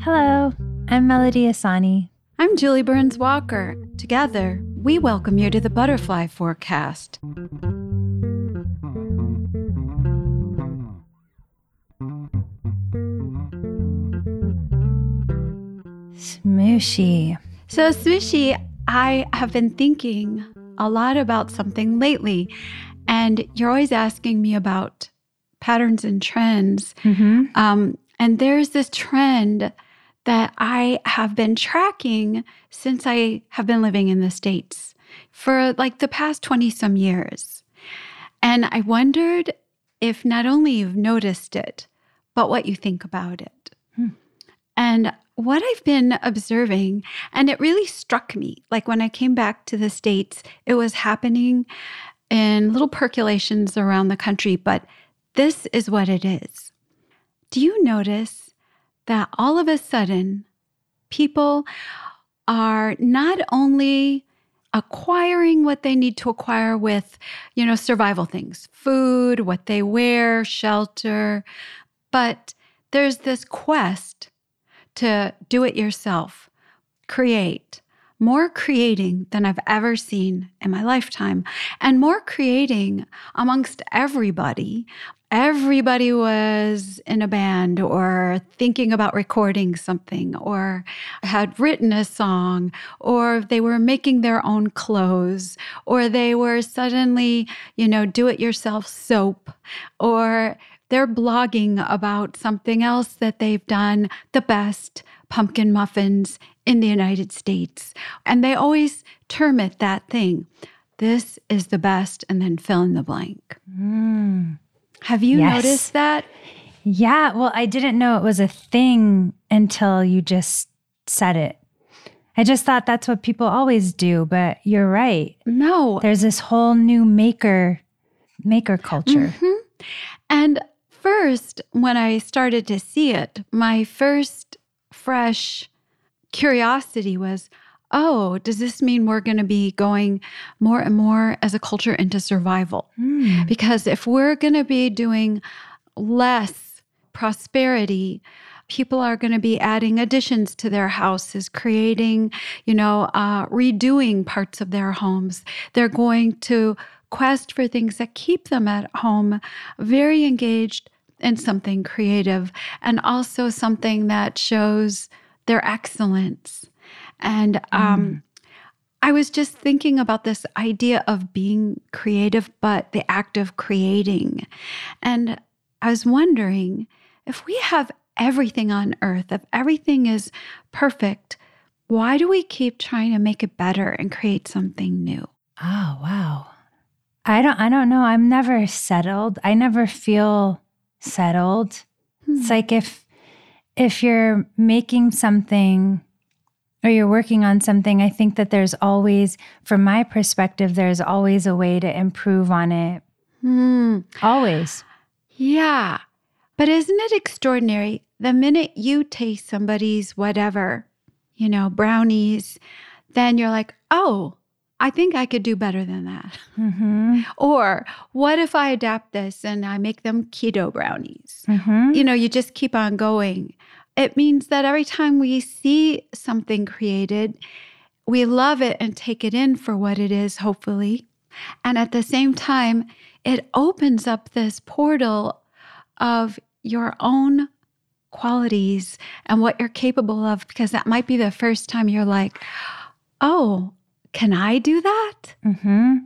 Hello, I'm Melody Ehsani. I'm Julie Burns Walker. Together, we welcome you to the Butterfly Forecast. Smooshy. So, Smooshy, I have been thinking a lot about something lately, and you're always asking me about patterns and trends. Mm-hmm. Um, and there's this trend that I have been tracking since I have been living in the States for like the past 20 some years. And I wondered if not only you've noticed it, but what you think about it. Hmm. And what I've been observing, and it really struck me like when I came back to the States, it was happening in little percolations around the country, but this is what it is. Do you notice that all of a sudden people are not only acquiring what they need to acquire with, you know, survival things, food, what they wear, shelter, but there's this quest to do it yourself, create, more creating than I've ever seen in my lifetime, and more creating amongst everybody. Everybody was in a band or thinking about recording something or had written a song or they were making their own clothes or they were suddenly, you know, do it yourself soap or they're blogging about something else that they've done the best pumpkin muffins in the United States. And they always term it that thing. This is the best, and then fill in the blank. Mm. Have you Yes. noticed that? Yeah, well, I didn't know it was a thing until you just said it. I just thought that's what people always do, but you're right. No. There's this whole new maker maker culture. Mhm. And first, when I started to see it, my first fresh curiosity was oh, does this mean we're going to be going more and more as a culture into survival? Mm. Because if we're going to be doing less prosperity, people are going to be adding additions to their houses, creating, you know, uh, redoing parts of their homes. They're going to quest for things that keep them at home very engaged in something creative and also something that shows their excellence. And um, I was just thinking about this idea of being creative, but the act of creating. And I was wondering if we have everything on earth, if everything is perfect, why do we keep trying to make it better and create something new? Oh, wow. I don't I don't know. I'm never settled. I never feel settled. It's Hmm. like if if you're making something or you're working on something, I think that there's always from my perspective there's always a way to improve on it. Hmm. Always. Yeah. But isn't it extraordinary? The minute you taste somebody's whatever, you know, brownies, then you're like, oh, I think I could do better than that. Mhm. Or what if I adapt this and I make them keto brownies? Mhm. You know, you just keep on going. It means that every time we see something created, we love it and take it in for what it is, hopefully. And at the same time, it opens up this portal of your own qualities and what you're capable of, because that might be the first time you're like, oh, can I do that? hmm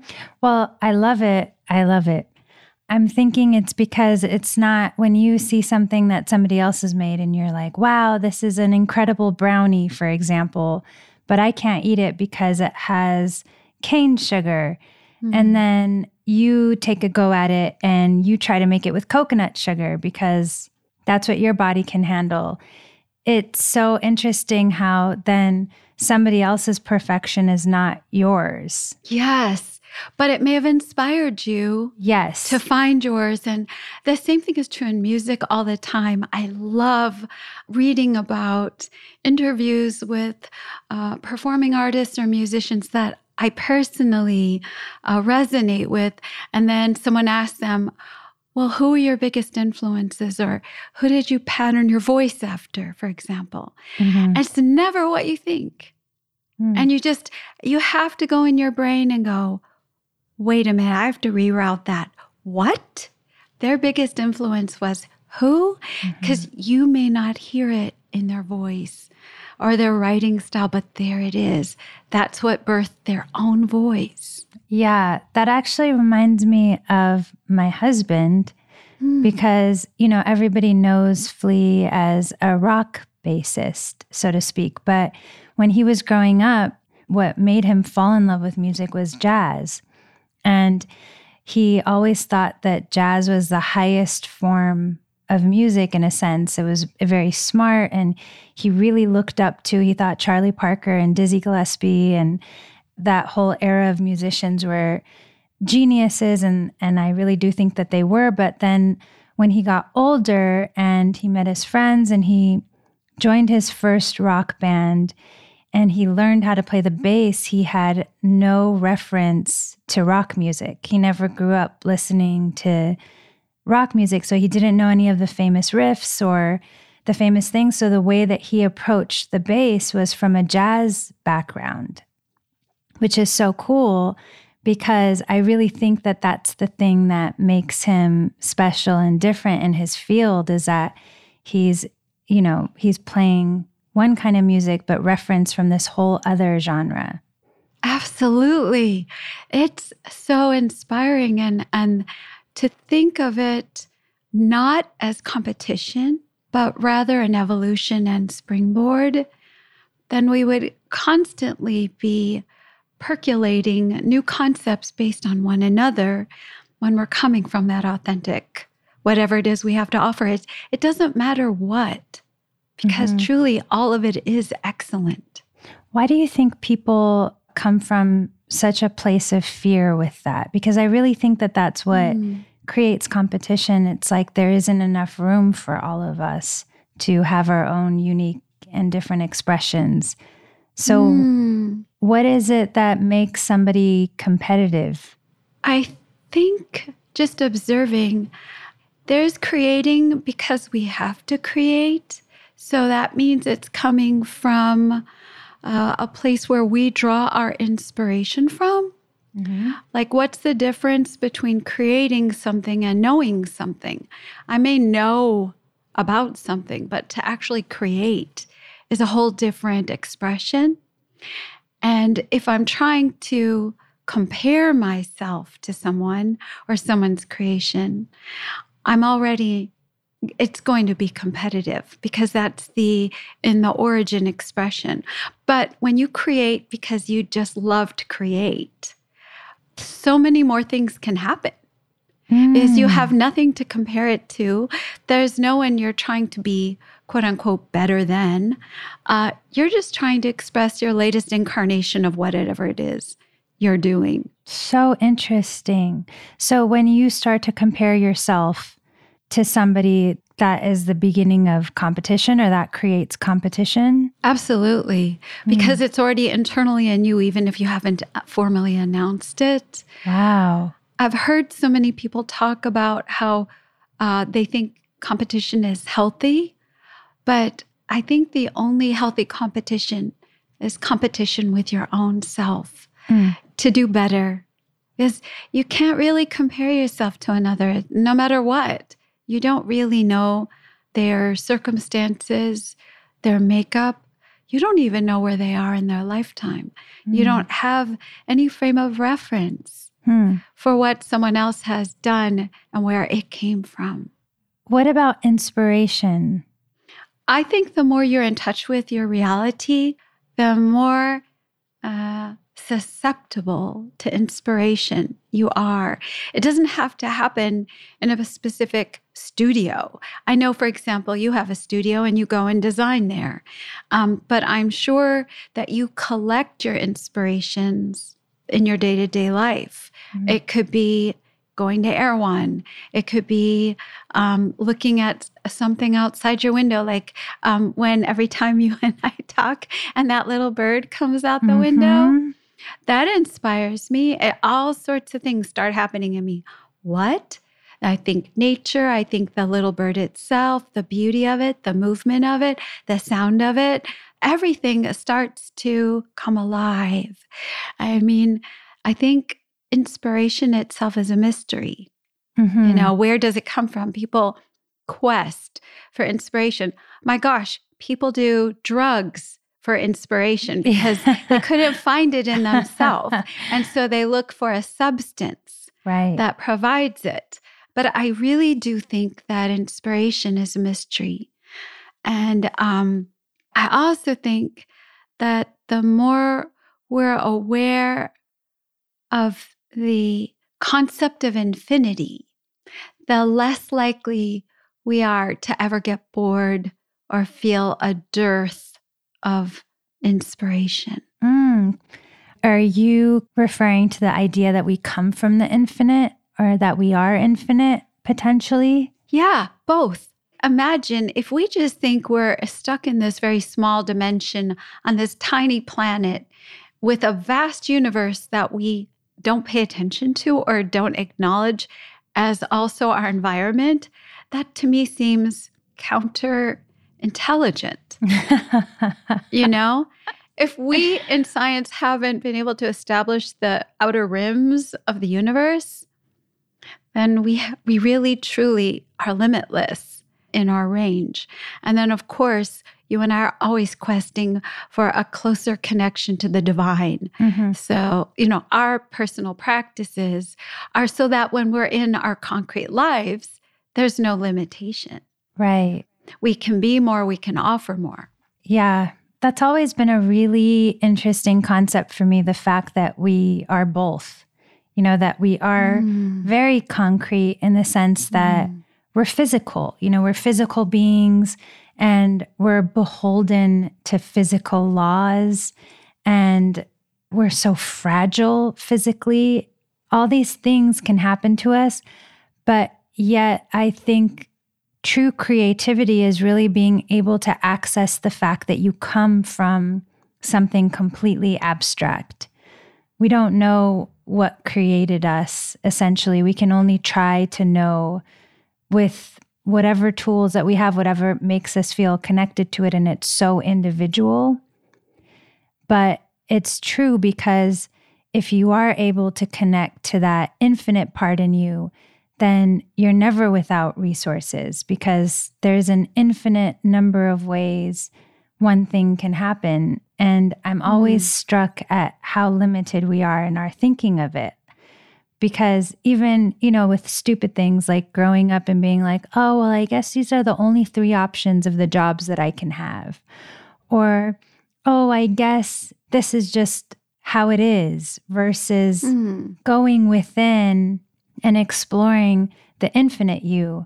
Well, I love it. I love it. I'm thinking it's because it's not when you see something that somebody else has made and you're like, wow, this is an incredible brownie, for example, but I can't eat it because it has cane sugar. Mm-hmm. And then you take a go at it and you try to make it with coconut sugar because that's what your body can handle. It's so interesting how then somebody else's perfection is not yours. Yes. But it may have inspired you Yes. to find yours. And the same thing is true in music all the time. I love reading about interviews with uh, performing artists or musicians that I personally uh, resonate with. And then someone asks them, well, who are your biggest influences or who did you pattern your voice after, for example? Mhm. It's never what you think. Mm. And you just, you have to go in your brain and go, wait a minute, I have to reroute that. What? Their biggest influence was who? Because you may not hear it in their voice or their writing style, but there it is. That's what birthed their own voice. Yeah, that actually reminds me of my husband Mm. because, you know, everybody knows Flea as a rock bassist, so to speak. But when he was growing up, what made him fall in love with music was jazz. And he always thought that jazz was the highest form of music in a sense. It was very smart and he really looked up to, he thought Charlie Parker and Dizzy Gillespie and that whole era of musicians were geniuses and and I really do think that they were but then when he got older and he met his friends and he joined his first rock band and he learned how to play the bass he had no reference to rock music. He never grew up listening to rock music so he didn't know any of the famous riffs or the famous things. So the way that he approached the bass was from a jazz background which is so cool because I really think that that's the thing that makes him special and different in his field is that he's, you know, he's playing one kind of music but reference from this whole other genre. Absolutely. It's so inspiring and and to think of it not as competition, but rather an evolution and springboard, then we would constantly be percolating new concepts based on one another when we're coming from that authentic whatever it is we have to offer it it doesn't matter what because Mhm. truly all of it is excellent Why do you think people come from such a place of fear with that? Because I really think that that's what Mm. creates competition. It's like there isn't enough room for all of us to have our own unique and different expressions. So, Mm. what is it that makes somebody competitive? I think just observing, there's creating because we have to create. So that means it's coming from uh, a place where we draw our inspiration from. Like, what's the difference between creating something and knowing something? I may know about something, but to actually create is a whole different expression. And if I'm trying to compare myself to someone or someone's creation, I'm already it's going to be competitive because that's the in the origin expression. But when you create because you just love to create, so many more things can happen is you Mm. have nothing to compare it to. There's no one you're trying to be quote unquote better than. Uh, you're just trying to express your latest incarnation of whatever it is you're doing. so interesting. So, when you start to compare yourself to somebody, that is the beginning of competition or that creates competition. Absolutely. Because it's already internally in you, even if you haven't formally announced it. Wow. I've heard so many people talk about how uh, they think competition is healthy, but I think the only healthy competition is competition with your own self Mm. to do better. Because you can't really compare yourself to another, no matter what. You don't really know their circumstances, their makeup. You don't even know where they are in their lifetime. You Mm. don't have any frame of reference Hmm. for what someone else has done and where it came from. What about inspiration? I think the more you're in touch with your reality, the more uh, susceptible to inspiration you are. It doesn't have to happen in a specific studio. I know, for example, you have a studio and you go and design there, um, but I'm sure that you collect your inspirations in your day to day life. Mm. It could be going to Erewhon. It could be um, looking at something outside your window, like um, when every time you and I talk and that little bird comes out the window. Mhm. That inspires me. It- all sorts of things start happening in me. What? I think nature, I think the little bird itself, the beauty of it, the movement of it, the sound of it, everything starts to come alive. I mean, I think inspiration itself is a mystery. Mm-hmm. You know, where does it come from? People quest for inspiration. My gosh, people do drugs for inspiration because they couldn't find it in themselves. And so they look for a substance right. that provides it. But I really do think that inspiration is a mystery. And um, I also think that the more we're aware of the concept of infinity, the less likely we are to ever get bored or feel a dearth of inspiration. Mm. Are you referring to the idea that we come from the infinite or that we are infinite potentially? Yeah, both. Imagine if we just think we're stuck in this very small dimension on this tiny planet with a vast universe that we don't pay attention to or don't acknowledge as also our environment, that to me seems counter intelligent. you know? If we in science haven't been able to establish the outer rims of the universe, then we we really truly are limitless in our range. And then of course, you and I are always questing for a closer connection to the divine. Mm-hmm. So, you know, our personal practices are so that when we're in our concrete lives, there's no limitation. Right. We can be more, we can offer more. Yeah. That's always been a really interesting concept for me the fact that we are both. You know, that we are mm. very concrete in the sense that mm. we're physical. You know, we're physical beings and we're beholden to physical laws and we're so fragile physically. All these things can happen to us, but yet I think true creativity is really being able to access the fact that you come from something completely abstract. We don't know what created us, essentially. We can only try to know with whatever tools that we have, whatever makes us feel connected to it. And it's so individual. But it's true because if you are able to connect to that infinite part in you, then you're never without resources because there's an infinite number of ways one thing can happen. And I'm always mm. struck at how limited we are in our thinking of it because even you know with stupid things like growing up and being like oh well i guess these are the only three options of the jobs that i can have or oh i guess this is just how it is versus mm. going within and exploring the infinite you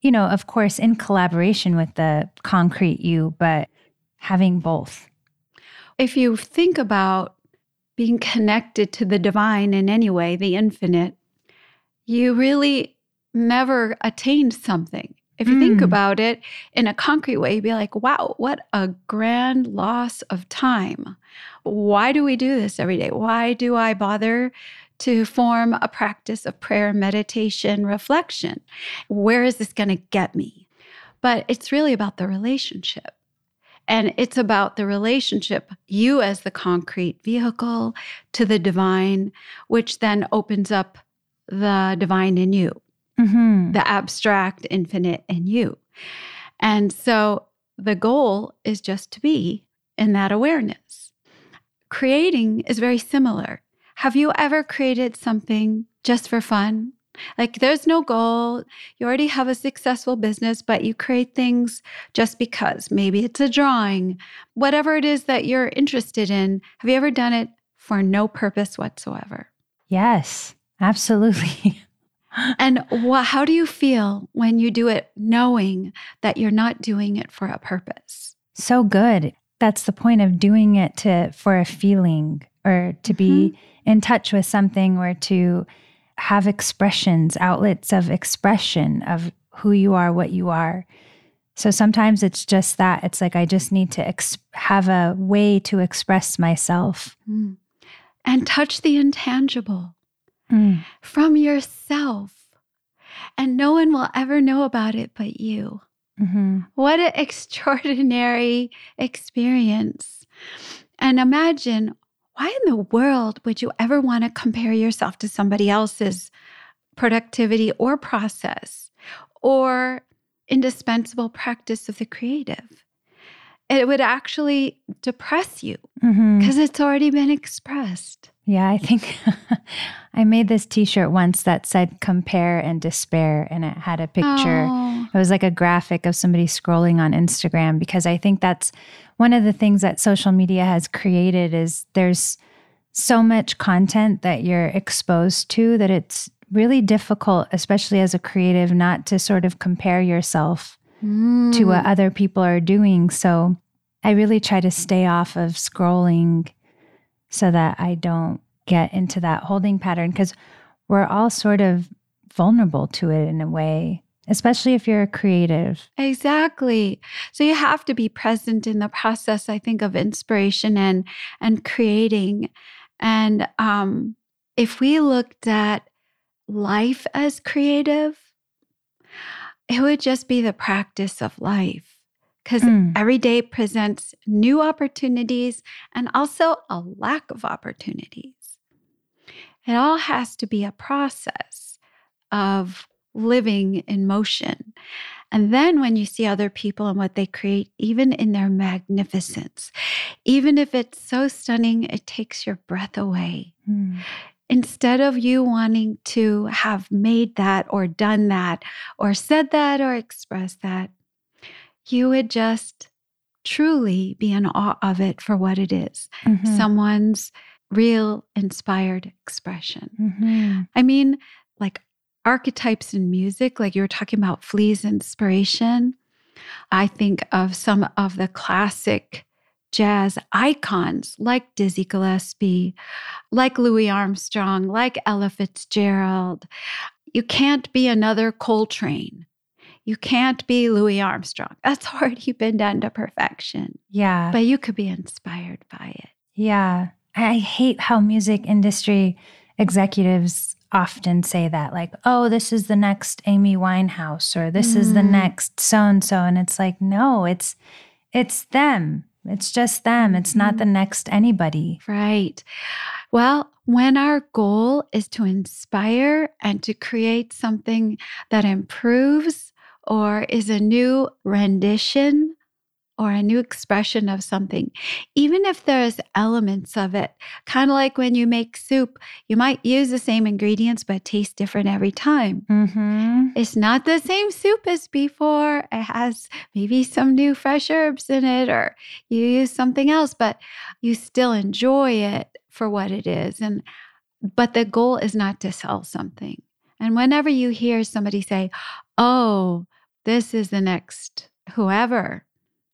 you know of course in collaboration with the concrete you but having both if you think about being connected to the divine in any way, the infinite, you really never attained something. If you mm. think about it in a concrete way, you'd be like, wow, what a grand loss of time. Why do we do this every day? Why do I bother to form a practice of prayer, meditation, reflection? Where is this going to get me? But it's really about the relationship. And it's about the relationship, you as the concrete vehicle to the divine, which then opens up the divine in you, mm-hmm. the abstract, infinite in you. And so the goal is just to be in that awareness. Creating is very similar. Have you ever created something just for fun? Like there's no goal. You already have a successful business, but you create things just because. Maybe it's a drawing, whatever it is that you're interested in. Have you ever done it for no purpose whatsoever? Yes, absolutely. and wh- how do you feel when you do it knowing that you're not doing it for a purpose? So good. That's the point of doing it to for a feeling or to be mm-hmm. in touch with something or to have expressions, outlets of expression of who you are, what you are. So sometimes it's just that. It's like I just need to ex- have a way to express myself. Mm. And touch the intangible mm. from yourself. and no one will ever know about it but you. Mm-hmm. What an extraordinary experience. And imagine why in the world would you ever want to compare yourself to somebody else's productivity or process or indispensable practice of the creative? It would actually depress you Mm-hmm. because it's already been expressed. Yeah, I think I made this t shirt once that said compare and despair, and it had a picture. Oh, It was like a graphic of somebody scrolling on Instagram because I think that's one of the things that social media has created is there's so much content that you're exposed to that it's really difficult, especially as a creative, not to sort of compare yourself to mm. what other people are doing. So I really try to stay off of scrolling so that I don't get into that holding pattern because we're all sort of vulnerable to it in a way, especially if you're a creative. Exactly. So you have to be present in the process, I think, of inspiration and and creating. And um, if we looked at life as creative, it would just be the practice of life. Because Mm. every day presents new opportunities and also a lack of opportunities. It all has to be a process of living in motion. And then when you see other people and what they create, even in their magnificence, even if it's so stunning, it takes your breath away. Mm. Instead of you wanting to have made that or done that or said that or expressed that, you would just truly be in awe of it for what it is Mhm. someone's real inspired expression. Mhm. I mean, like archetypes in music, like you were talking about Flea's inspiration. I think of some of the classic jazz icons like Dizzy Gillespie, like Louis Armstrong, like Ella Fitzgerald. You can't be another Coltrane. You can't be Louis Armstrong. That's already been done to perfection. Yeah. But you could be inspired by it. Yeah. I hate how music industry executives often say that, like, oh, this is the next Amy Winehouse or this is the Mm. next so and so. And it's like, no, it's it's them. It's just them. It's not Mhm. the next anybody. Right. Well, when our goal is to inspire and to create something that improves or is a new rendition or a new expression of something, even if there's elements of it, kind of like when you make soup, you might use the same ingredients but taste different every time. Mm-hmm. It's not the same soup as before. It has maybe some new fresh herbs in it, or you use something else, but you still enjoy it for what it is. And but the goal is not to sell something. And whenever you hear somebody say, "Oh, this is the next whoever,"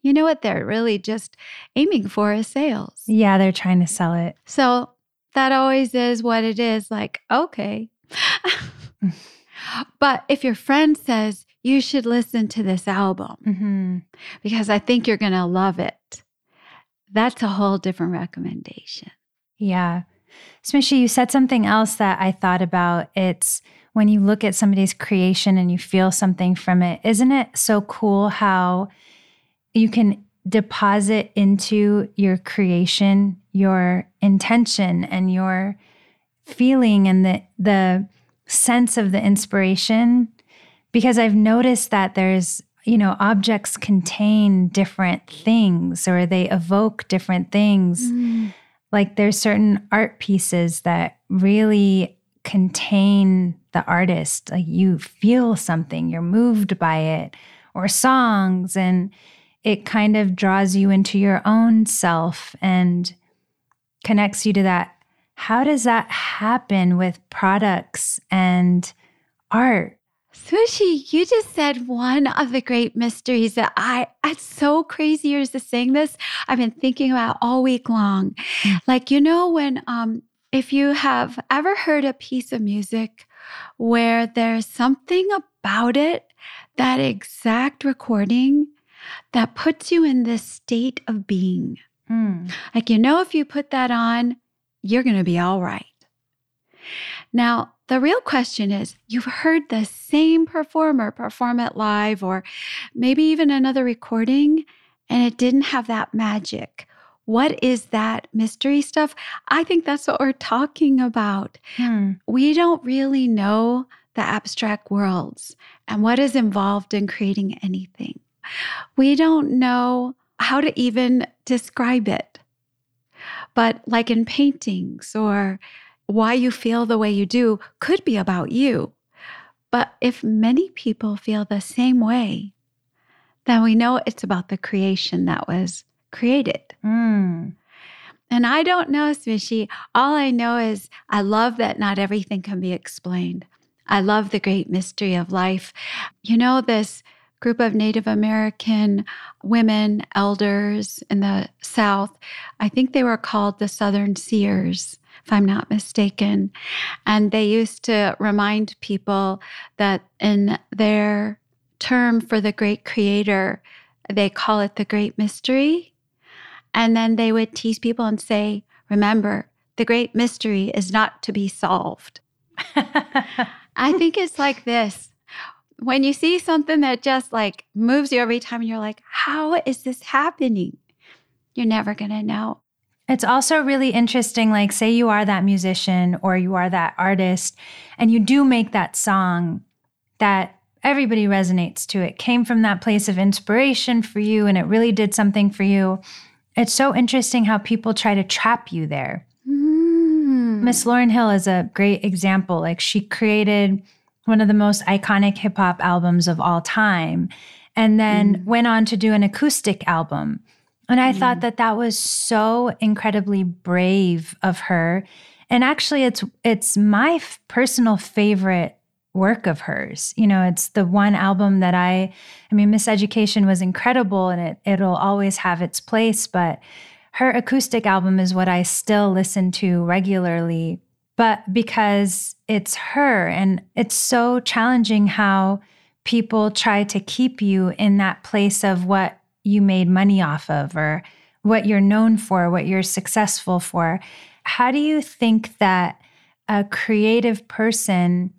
you know what they're really just aiming for is sales. Yeah, they're trying to sell it. So that always is what it is like, okay. but if your friend says, you should listen to this album Mm-hmm. because I think you're going to love it, that's a whole different recommendation. Yeah. Smishy, you said something else that I thought about. It's when you look at somebody's creation and you feel something from it. Isn't it so cool how you can deposit into your creation your intention and your feeling and the the sense of the inspiration because I've noticed that there's you know objects contain different things or they evoke different things mm. like there's certain art pieces that really contain the artist like you feel something you're moved by it or songs and it kind of draws you into your own self and connects you to that how does that happen with products and art Sushi, you just said one of the great mysteries that I, it's so crazy you're just saying this. I've been thinking about all week long. Mm. Like, you know, when, um, if you have ever heard a piece of music where there's something about it, that exact recording that puts you in this state of being. Hmm. Like, you know, if you put that on, you're going to be all right. Now, the real question is you've heard the same performer perform it live or maybe even another recording, and it didn't have that magic. What is that mystery stuff? I think that's what we're talking about. Hmm. We don't really know the abstract worlds and what is involved in creating anything. We don't know how to even describe it. But, like in paintings, or why you feel the way you do could be about you. But if many people feel the same way, then we know it's about the creation that was created. Mm. And I don't know, Smishy. All I know is I love that not everything can be explained. I love the great mystery of life. You know, this group of Native American women, elders in the South, I think they were called the Southern Seers, if I'm not mistaken. And they used to remind people that in their term for the great creator, they call it the great mystery. And then they would tease people and say, remember, the great mystery is not to be solved. I think it's like this. When you see something that just like moves you every time and you're like, how is this happening? You're never going to know. It's also really interesting. Like, say you are that musician or you are that artist, and you do make that song that everybody resonates to. It came from that place of inspiration for you, and it really did something for you. It's so interesting how people try to trap you there. Mm. Miss Lauryn Hill is a great example. Like she created one of the most iconic hip hop albums of all time and then mm. went on to do an acoustic album. And I mm. thought that that was so incredibly brave of her. And actually it's it's my f- personal favorite work of hers. You know, it's the one album that I I mean Miseducation was incredible and it it'll always have its place, but her acoustic album is what I still listen to regularly, but because it's her and it's so challenging how people try to keep you in that place of what you made money off of or what you're known for, what you're successful for. How do you think that a creative person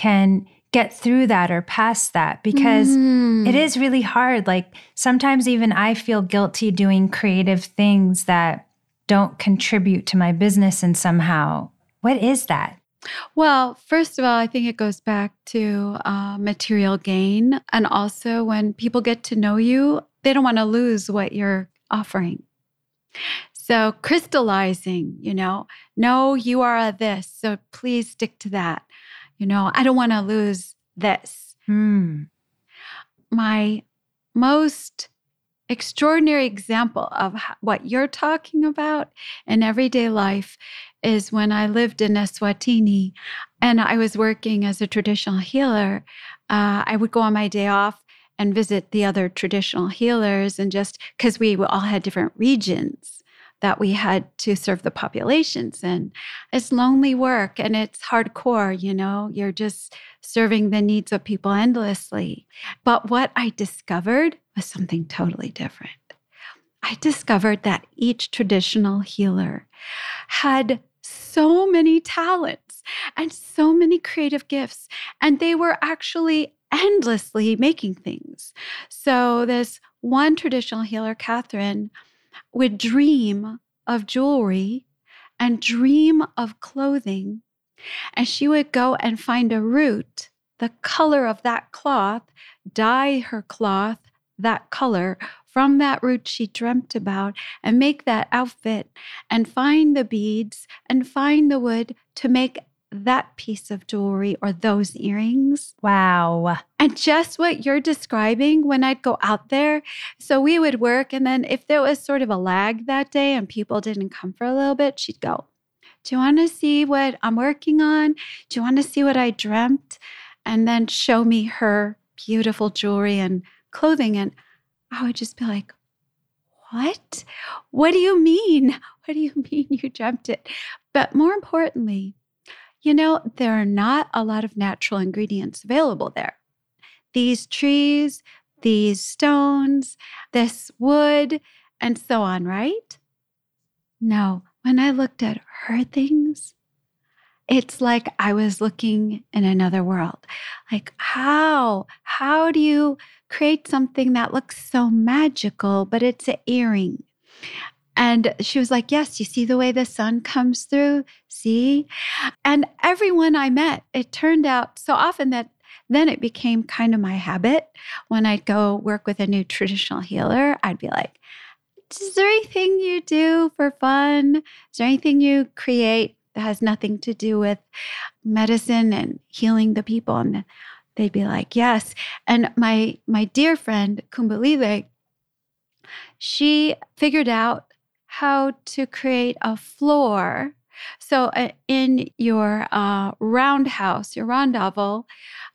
can get through that or past that because mm. it is really hard. Like sometimes even I feel guilty doing creative things that don't contribute to my business and somehow. What is that? Well, first of all, I think it goes back to uh, material gain. And also, when people get to know you, they don't want to lose what you're offering. So, crystallizing, you know, no, you are a this. So please stick to that. You know, I don't want to lose this. Hmm. My most extraordinary example of what you're talking about in everyday life is when I lived in Eswatini and I was working as a traditional healer. Uh, I would go on my day off and visit the other traditional healers, and just because we all had different regions that we had to serve the populations and it's lonely work and it's hardcore you know? You're just serving the needs of people endlessly. But what i discovered was something totally different. I discovered that each traditional healer had so many talents and so many creative gifts and they were actually endlessly making things. So this one traditional healer catherine would dream of jewelry and dream of clothing. And she would go and find a root, the color of that cloth, dye her cloth that color from that root she dreamt about, and make that outfit, and find the beads and find the wood to make that piece of jewelry or those earrings. Wow. And just what you're describing when I'd go out there. So we would work. And then if there was sort of a lag that day and people didn't come for a little bit, she'd go, Do you want to see what I'm working on? Do you want to see what I dreamt? And then show me her beautiful jewelry and clothing. And I would just be like, What? What do you mean? What do you mean you dreamt it? But more importantly, you know, there are not a lot of natural ingredients available there. These trees, these stones, this wood, and so on, right? No, when I looked at her things, it's like I was looking in another world. Like, how? How do you create something that looks so magical, but it's an earring? And she was like, Yes, you see the way the sun comes through? See? And everyone I met, it turned out so often that then it became kind of my habit. When I'd go work with a new traditional healer, I'd be like, Is there anything you do for fun? Is there anything you create that has nothing to do with medicine and healing the people? And they'd be like, Yes. And my my dear friend Kumbalile, she figured out how to create a floor. So uh, in your uh, roundhouse, your rondavel,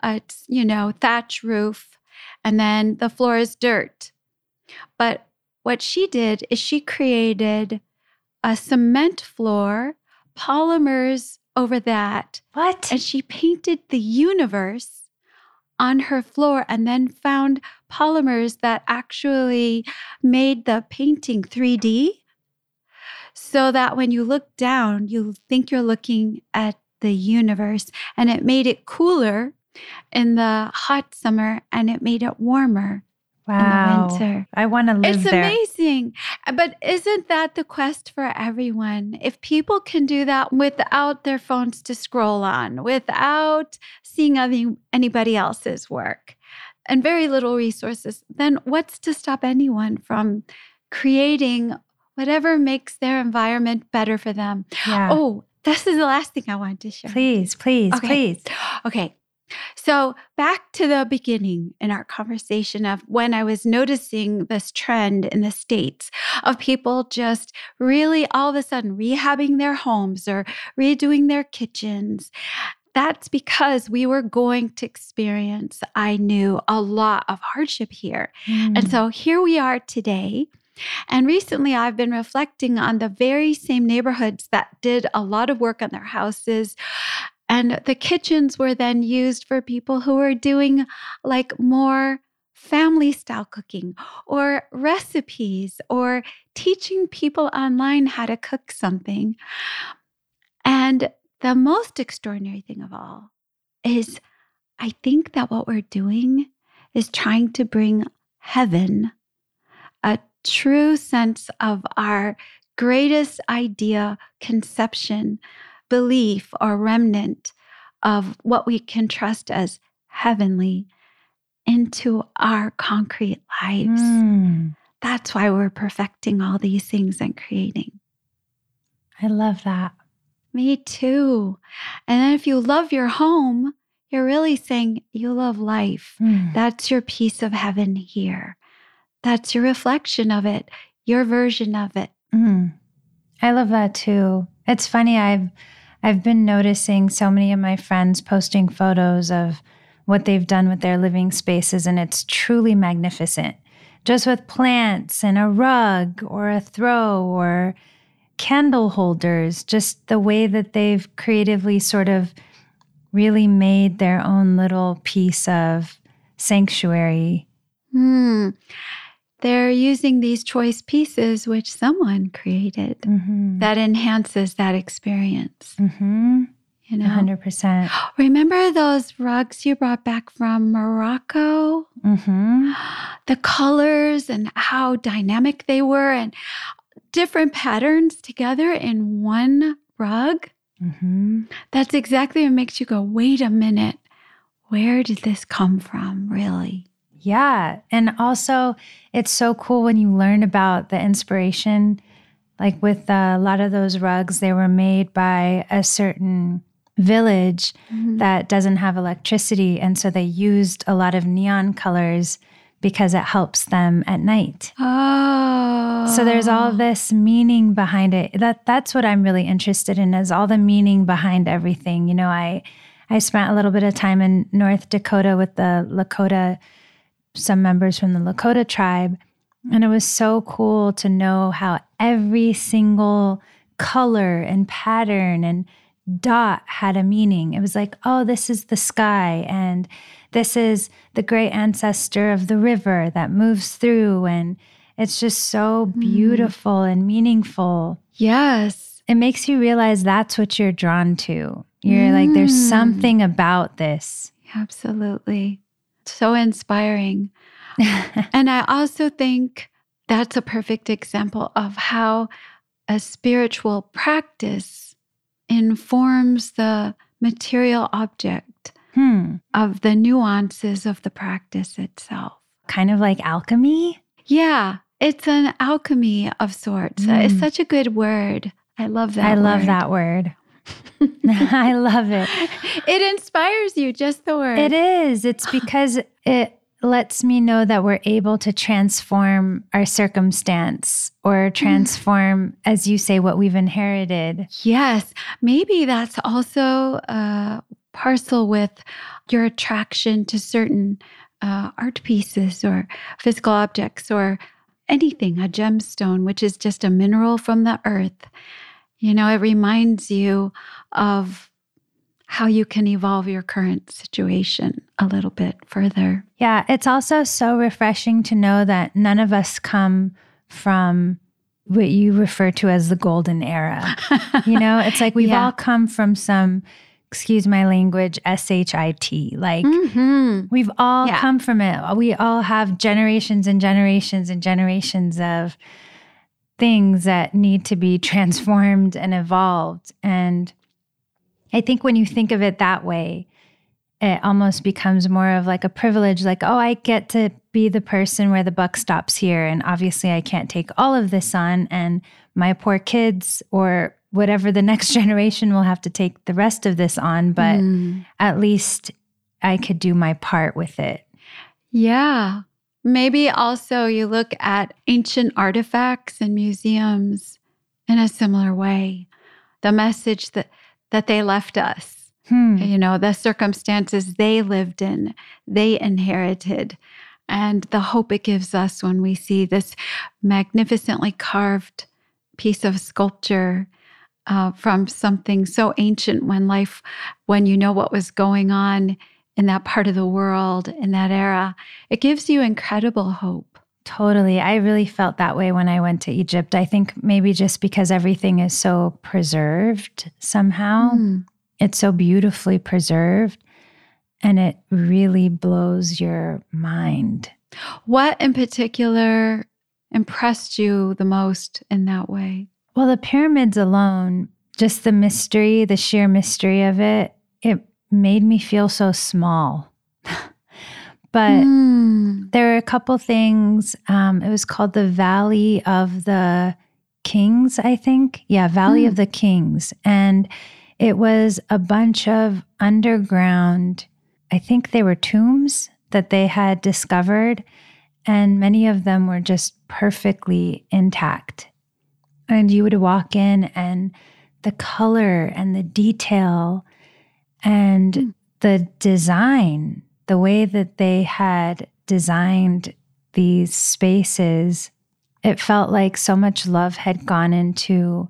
uh, it's you know thatch roof, and then the floor is dirt. But what she did is she created a cement floor, polymers over that. What? And she painted the universe on her floor and then found polymers that actually made the painting 3D so that when you look down, you think you're looking at the universe. And it made it cooler in the hot summer and it made it warmer wow. in the winter. I want to live It's there. amazing. But isn't that the quest for everyone? If people can do that without their phones to scroll on, without seeing any, anybody else's work, and very little resources, then what's to stop anyone from creating whatever makes their environment better for them? Yeah. Oh, this is the last thing I wanted to share. please, please, Okay. please. Okay. So, back to the beginning in our conversation of when I was noticing this trend in the States of people just really all of a sudden rehabbing their homes or redoing their kitchens. That's because we were going to experience, I knew, a lot of hardship here. And Mm. so here we are today. And recently, I've been reflecting on the very same neighborhoods that did a lot of work on their houses. And the kitchens were then used for people who were doing like more family style cooking or recipes or teaching people online how to cook something. And the most extraordinary thing of all is I think that what we're doing is trying to bring heaven, true sense of our greatest idea, conception, belief, or remnant of what we can trust as heavenly into our concrete lives. Mm. That's why we're perfecting all these things and creating. I love that. Me too. And then if you love your home, you're really saying you love life. Mm. That's your piece of heaven here. That's your reflection of it, your version of it. Mm. I love that too. It's funny. I've I've been noticing so many of my friends posting photos of what they've done with their living spaces, and it's truly magnificent. Just with plants and a rug or a throw or candle holders, just the way that they've creatively sort of really made their own little piece of sanctuary. Hmm. They're using these choice pieces which someone created Mm-hmm. that enhances that experience. mm-hmm. You know, 100%. remember those rugs you brought back from Morocco? Mm-hmm. The colors and how dynamic they were, and different patterns together in one rug. Mm-hmm. That's exactly what makes you go, wait a minute, where did this come from, really? Yeah. And also, it's so cool when you learn about the inspiration. Like with uh, a lot of those rugs, they were made by a certain village Mhm. that doesn't have electricity. And so they used a lot of neon colors because it helps them at night. Oh. So there's all this meaning behind it. That that's what I'm really interested in is all the meaning behind everything. You know, I I spent a little bit of time in North Dakota with the Lakota some members from the Lakota tribe and it was so cool to know how every single color and pattern and dot had a meaning. It was like, oh, this is the sky and this is the great ancestor of the river that moves through and it's just so beautiful and meaningful. Yes. It makes you realize that's what you're drawn to. You're like, there's Mm. something about this. Absolutely. So inspiring. And I also think that's a perfect example of how a spiritual practice informs the material object hmm. of the nuances of the practice itself. Kind of like alchemy. Yeah, it's an alchemy of sorts. Uh, It's Mm. such a good word. I love that. I love word. that word. I love it. It inspires you, just the word. It is. It's because it lets me know that we're able to transform our circumstance or transform, as you say, what we've inherited. Yes, maybe that's also a parcel with your attraction to certain uh, art pieces or physical objects or anything, a gemstone, which is just a mineral from the earth. You know, it reminds you of how you can evolve your current situation a little bit further. Yeah. It's also so refreshing to know that none of us come from what you refer to as the golden era. You know, it's like we've Yeah. all come from some, excuse my language, SHIT. Like, Mhm. We've all Yeah. come from it. We all have generations and generations and generations of things that need to be transformed and evolved. And I think when you think of it that way, it almost becomes more of like a privilege like, oh, I get to be the person where the buck stops here. And obviously, I can't take all of this on. And my poor kids or whatever the next generation will have to take the rest of this on. But Mm. at least I could do my part with it. Yeah. Maybe also you look at ancient artifacts and museums in a similar way. The message that that they left us, Hmm. you know, the circumstances they lived in, they inherited, and the hope it gives us when we see this magnificently carved piece of sculpture uh, from something so ancient when life, when you know what was going on in that part of the world in that era, it gives you incredible hope. Totally. I really felt that way when I went to Egypt. I think maybe just because everything is so preserved somehow, Mm. it's so beautifully preserved and it really blows your mind. What in particular impressed you the most in that way? Well, the pyramids alone, just the mystery, the sheer mystery of it, it made me feel so small. but Mm. There were a couple things. Um, it was called the Valley of the Kings, I think. Yeah, Valley Mm. of the Kings. And it was a bunch of underground, I think they were tombs that they had discovered. And many of them were just perfectly intact. And you would walk in, and the color and the detail and Mm. the design, the way that they had designed these spaces, it felt like so much love had gone into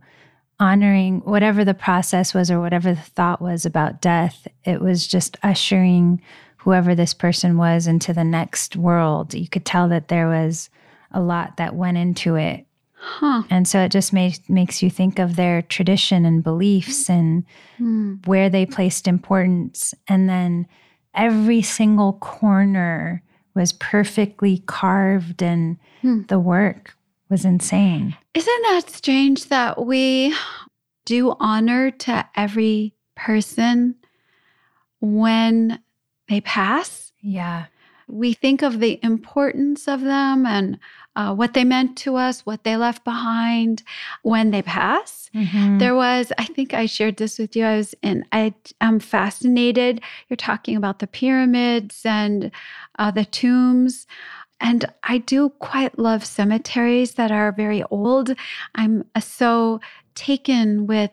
honoring whatever the process was or whatever the thought was about death. It was just ushering whoever this person was into the next world. You could tell that there was a lot that went into it. Huh. And so it just made, makes you think of their tradition and beliefs and Mm. where they placed importance. And then every single corner was perfectly carved, and Hmm. the work was insane. Isn't that strange that we do honor to every person when they pass? Yeah. We think of the importance of them and uh, what they meant to us, what they left behind when they pass. Mhm. There was, I think I shared this with you. I was in, I am fascinated. You're talking about the pyramids and uh, the tombs. And I do quite love cemeteries that are very old. I'm uh, so taken with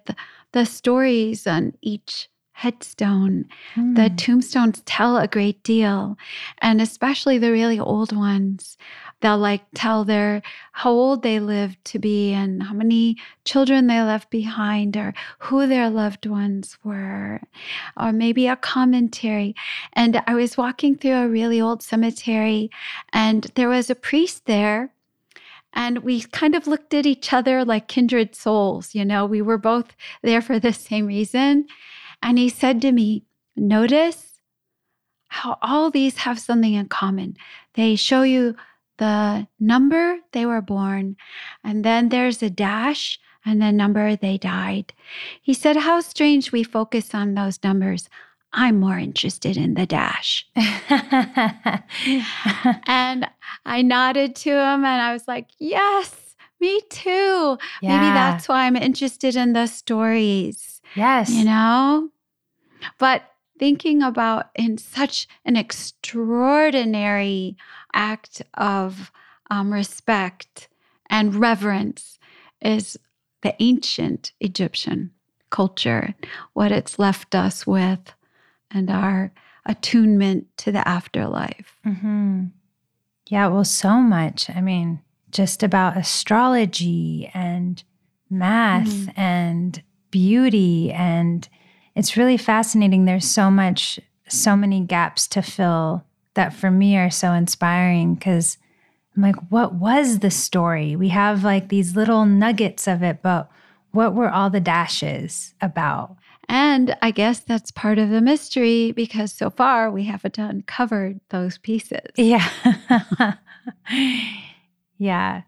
the stories on each headstone. The Hmm. tombstones tell a great deal, and especially the really old ones. They'll like tell their how old they lived to be and how many children they left behind or who their loved ones were, or maybe a commentary. And I was walking through a really old cemetery, and there was a priest there. And we kind of looked at each other like kindred souls, you know, we were both there for the same reason. And he said to me, Notice how all these have something in common. They show you the number they were born, and then there's a dash and the number they died. He said, How strange we focus on those numbers. I'm more interested in the dash. and I nodded to him and I was like, Yes, me too. Yeah. Maybe that's why I'm interested in the stories. Yes. You know? But thinking about in such an extraordinary act of um, respect and reverence is the ancient Egyptian culture, what it's left us with, and our attunement to the afterlife. Mm-hmm. Yeah, well, so much. I mean, just about astrology and math mm-hmm. and beauty. And it's really fascinating. There's so much, so many gaps to fill that for me are so inspiring because I'm like, what was the story? We have like these little nuggets of it, but what were all the dashes about? And I guess that's part of the mystery because so far we haven't uncovered those pieces. Yeah. yeah.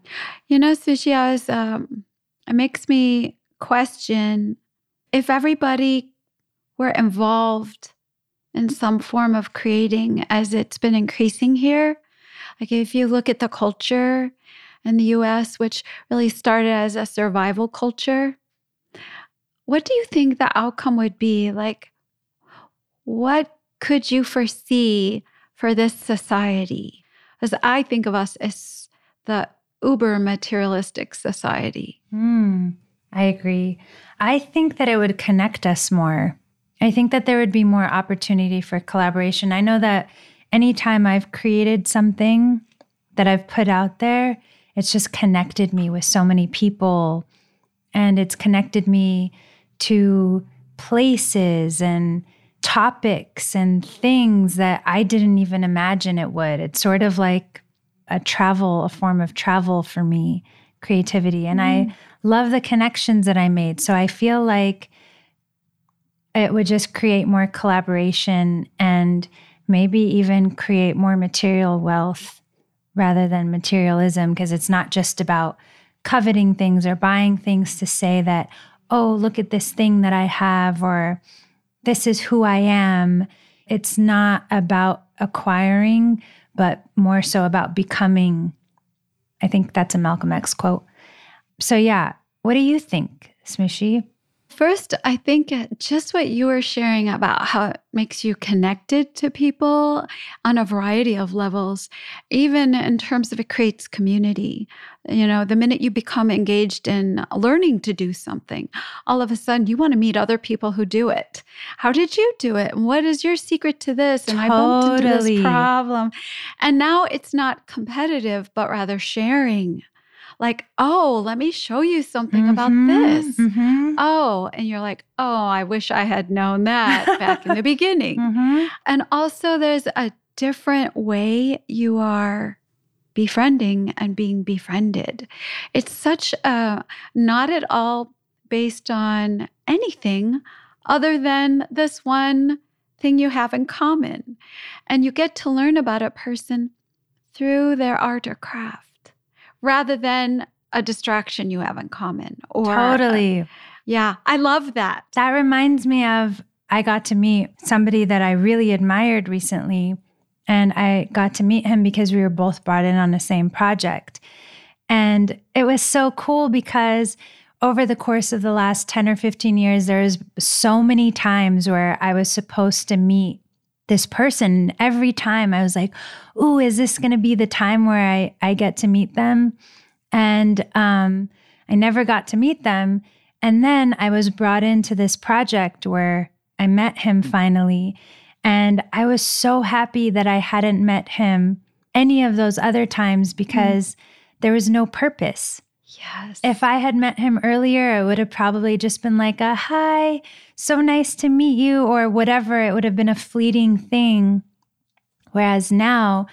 You know, Sushi, I was, um, it makes me question if everybody were involved in some form of creating as it's been increasing here. Like if you look at the culture in the US, which really started as a survival culture, what do you think the outcome would be? Like, what could you foresee for this society? As I think of us as the uber materialistic society. Mm, I agree. I think that it would connect us more. I think that there would be more opportunity for collaboration. I know that anytime I've created something that I've put out there, it's just connected me with so many people and it's connected me to places and topics and things that I didn't even imagine it would. It's sort of like a travel, a form of travel for me, creativity. And mm. I. love the connections that I made. So I feel like it would just create more collaboration and maybe even create more material wealth rather than materialism because it's not just about coveting things or buying things to say that oh, look at this thing that I have, or this is who I am. It's not about acquiring, but more so about becoming. I think that's a Malcolm X quote. So, yeah, what do you think, Smooshy? First, I think just what you were sharing about how it makes you connected to people on a variety of levels, even in terms of it creates community. You know, the minute you become engaged in learning to do something, all of a sudden you want to meet other people who do it. How did you do it? what is your secret to this? And totally. I bumped into this problem. And now it's not competitive, but rather sharing like, oh, let me show you something mm-hmm, about this. Mm-hmm. Oh, and you're like, oh, I wish I had known that back in the beginning. Mm-hmm. And also, there's a different way you are befriending and being befriended. It's such a not at all based on anything other than this one thing you have in common. And you get to learn about a person through their art or craft rather than a distraction you have in common or totally. Uh, yeah i love that. That reminds me of i got to meet somebody that i really admired recently and i got to meet him because we were both brought in on the same project. And it was so cool because over the course of the last 10 or 15 years there was so many times where i was supposed to meet this person. Every time I was like, "Ooh, is this going to be the time where I I get to meet them?" And um, I never got to meet them. And then I was brought into this project where I met him finally, and I was so happy that I hadn't met him any of those other times because mm. there was no purpose. Yes. If I had met him earlier, I would have probably just been like a hi, so nice to meet you, or whatever. It would have been a fleeting thing. Whereas now,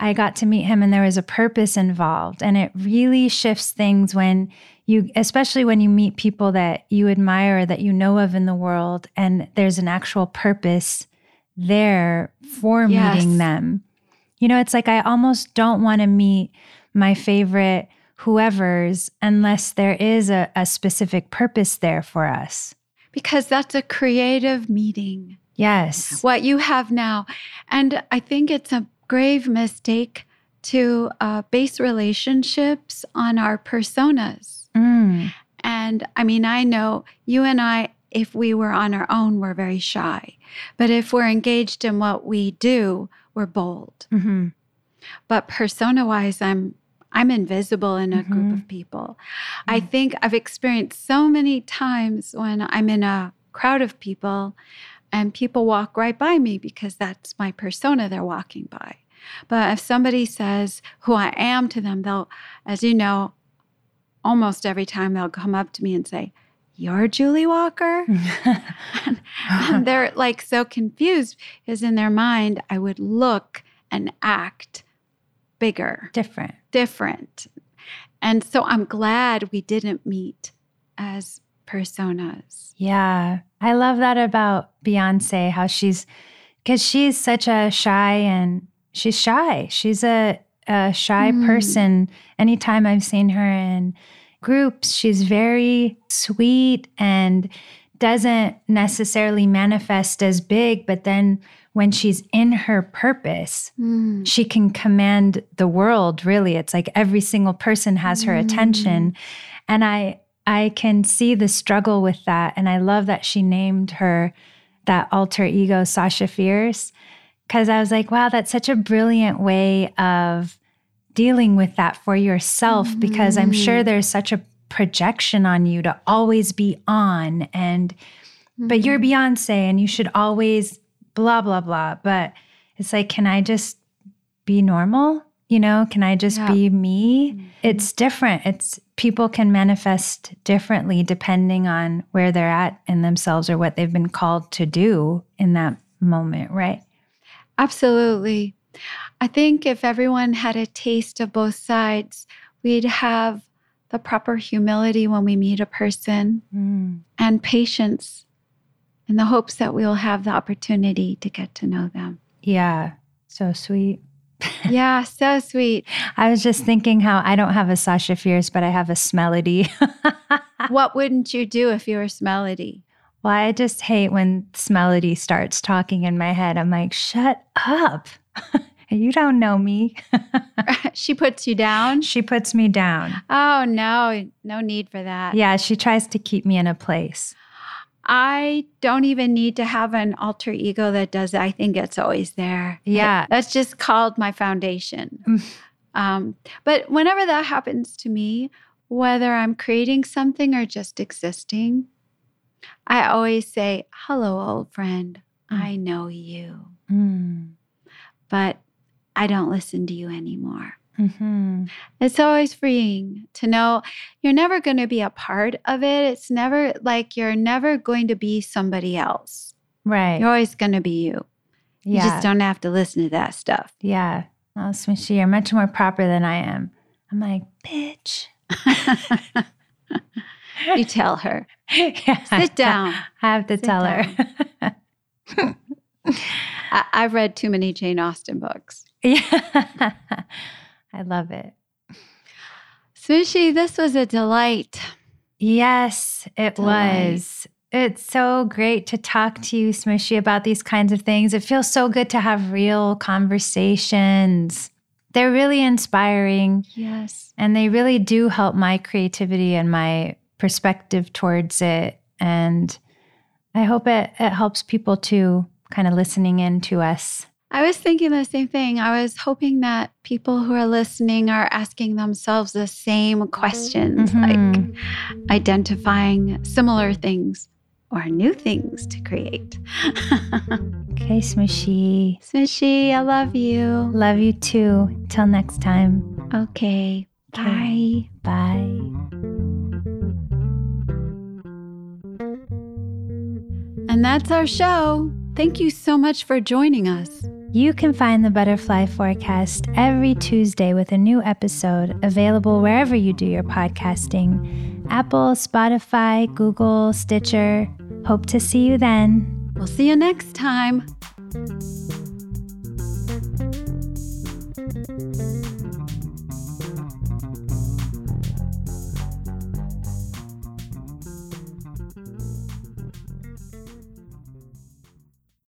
I got to meet him and there was a purpose involved. And it really shifts things when you, especially when you meet people that you admire, that you know of in the world, and there's an actual purpose there for Yes. meeting them. You know, it's like I almost don't want to meet my favorite whoever's unless there is a, a specific purpose there for us. Because that's a creative meeting. Yes. what you have now. And I think it's a grave mistake to uh, base relationships on our personas. Mm. And I mean, I know you and I, if we were on our own, we're very shy. But if we're engaged in what we do, we're bold. hmm But persona wise, I'm I'm invisible in a group Mhm. of people. I think I've experienced so many times when I'm in a crowd of people and people walk right by me because that's my persona they're walking by. But if somebody says who I am to them, they'll, as you know, almost every time they'll come up to me and say, You're Julie Walker? and they're like so confused because in their mind, I would look and act bigger, Different. Different. And so I'm glad we didn't meet as personas. Yeah. I love that about Beyonce, how she's, because she's such a shy and she's shy. She's a, a shy Mm. person. Anytime I've seen her in groups, she's very sweet and doesn't necessarily manifest as big. But then when she's in her purpose, Mm. she can command the world really it's like every single person has her Mm. attention and i i can see the struggle with that and i love that she named her that alter ego sasha fierce because i was like wow that's such a brilliant way of dealing with that for yourself because i'm sure Mm. there's such a projection on you to always be on and but you're Beyonce and you should always blah, blah, blah. But it's like, can I just be normal? You know, can I just Yeah. be me? Mhm. It's different. It's people can manifest differently depending on where they're at in themselves or what they've been called to do in that moment, right? Absolutely. I think if everyone had a taste of both sides, we'd have the proper humility when we meet a person Mm. and patience in the hopes that we'll have the opportunity to get to know them. Yeah. So sweet. yeah, so sweet. I was just thinking how I don't have a Sasha Fierce, but I have a Smelody. What wouldn't you do if you were Smelody? Well, I just hate when Smelody starts talking in my head. I'm like, shut up. you don't know me. she puts you down. she puts me down. Oh, no, no need for that. Yeah, she tries to keep me in a place. I don't even need to have an alter ego that does it. I think it's always there. Yeah. That's just called my foundation. Mm. Um, but whenever that happens to me, whether I'm creating something or just existing, I always say, Hello, old friend. I know you, Mm. but I don't listen to you anymore. Hmm It's always freeing to know you're never going to be a part of it. It's never like you're never going to be somebody else. Right. You're always going to be you. You just don't have to listen to that stuff. yeah. Oh, Smishy, you're much more proper than I am. I'm like, bitch. you tell her, Yeah. sit down. I have to Sit tell her. I- I've read too many Jane Austen books. yeah. I love it. Sushi, this was a delight. Yes, it Delight. was. It's so great to talk to you, Smushy, about these kinds of things. It feels so good to have real conversations. They're really inspiring Yes. and they really do help my creativity and my perspective towards it. And I hope it, it helps people too, kind of listening in to us. I was thinking the same thing. I was hoping that people who are listening are asking themselves the same questions, Mhm. like identifying similar things or new things to create. Okay, Smushy. Smishy, I love you. Love you too. Till next time. Okay. Okay. Bye. Bye. And that's our show. Thank you so much for joining us. You can find the Butterfly Forecast every Tuesday with a new episode available wherever you do your podcasting Apple, Spotify, Google, Stitcher. Hope to see you then. We'll see you next time.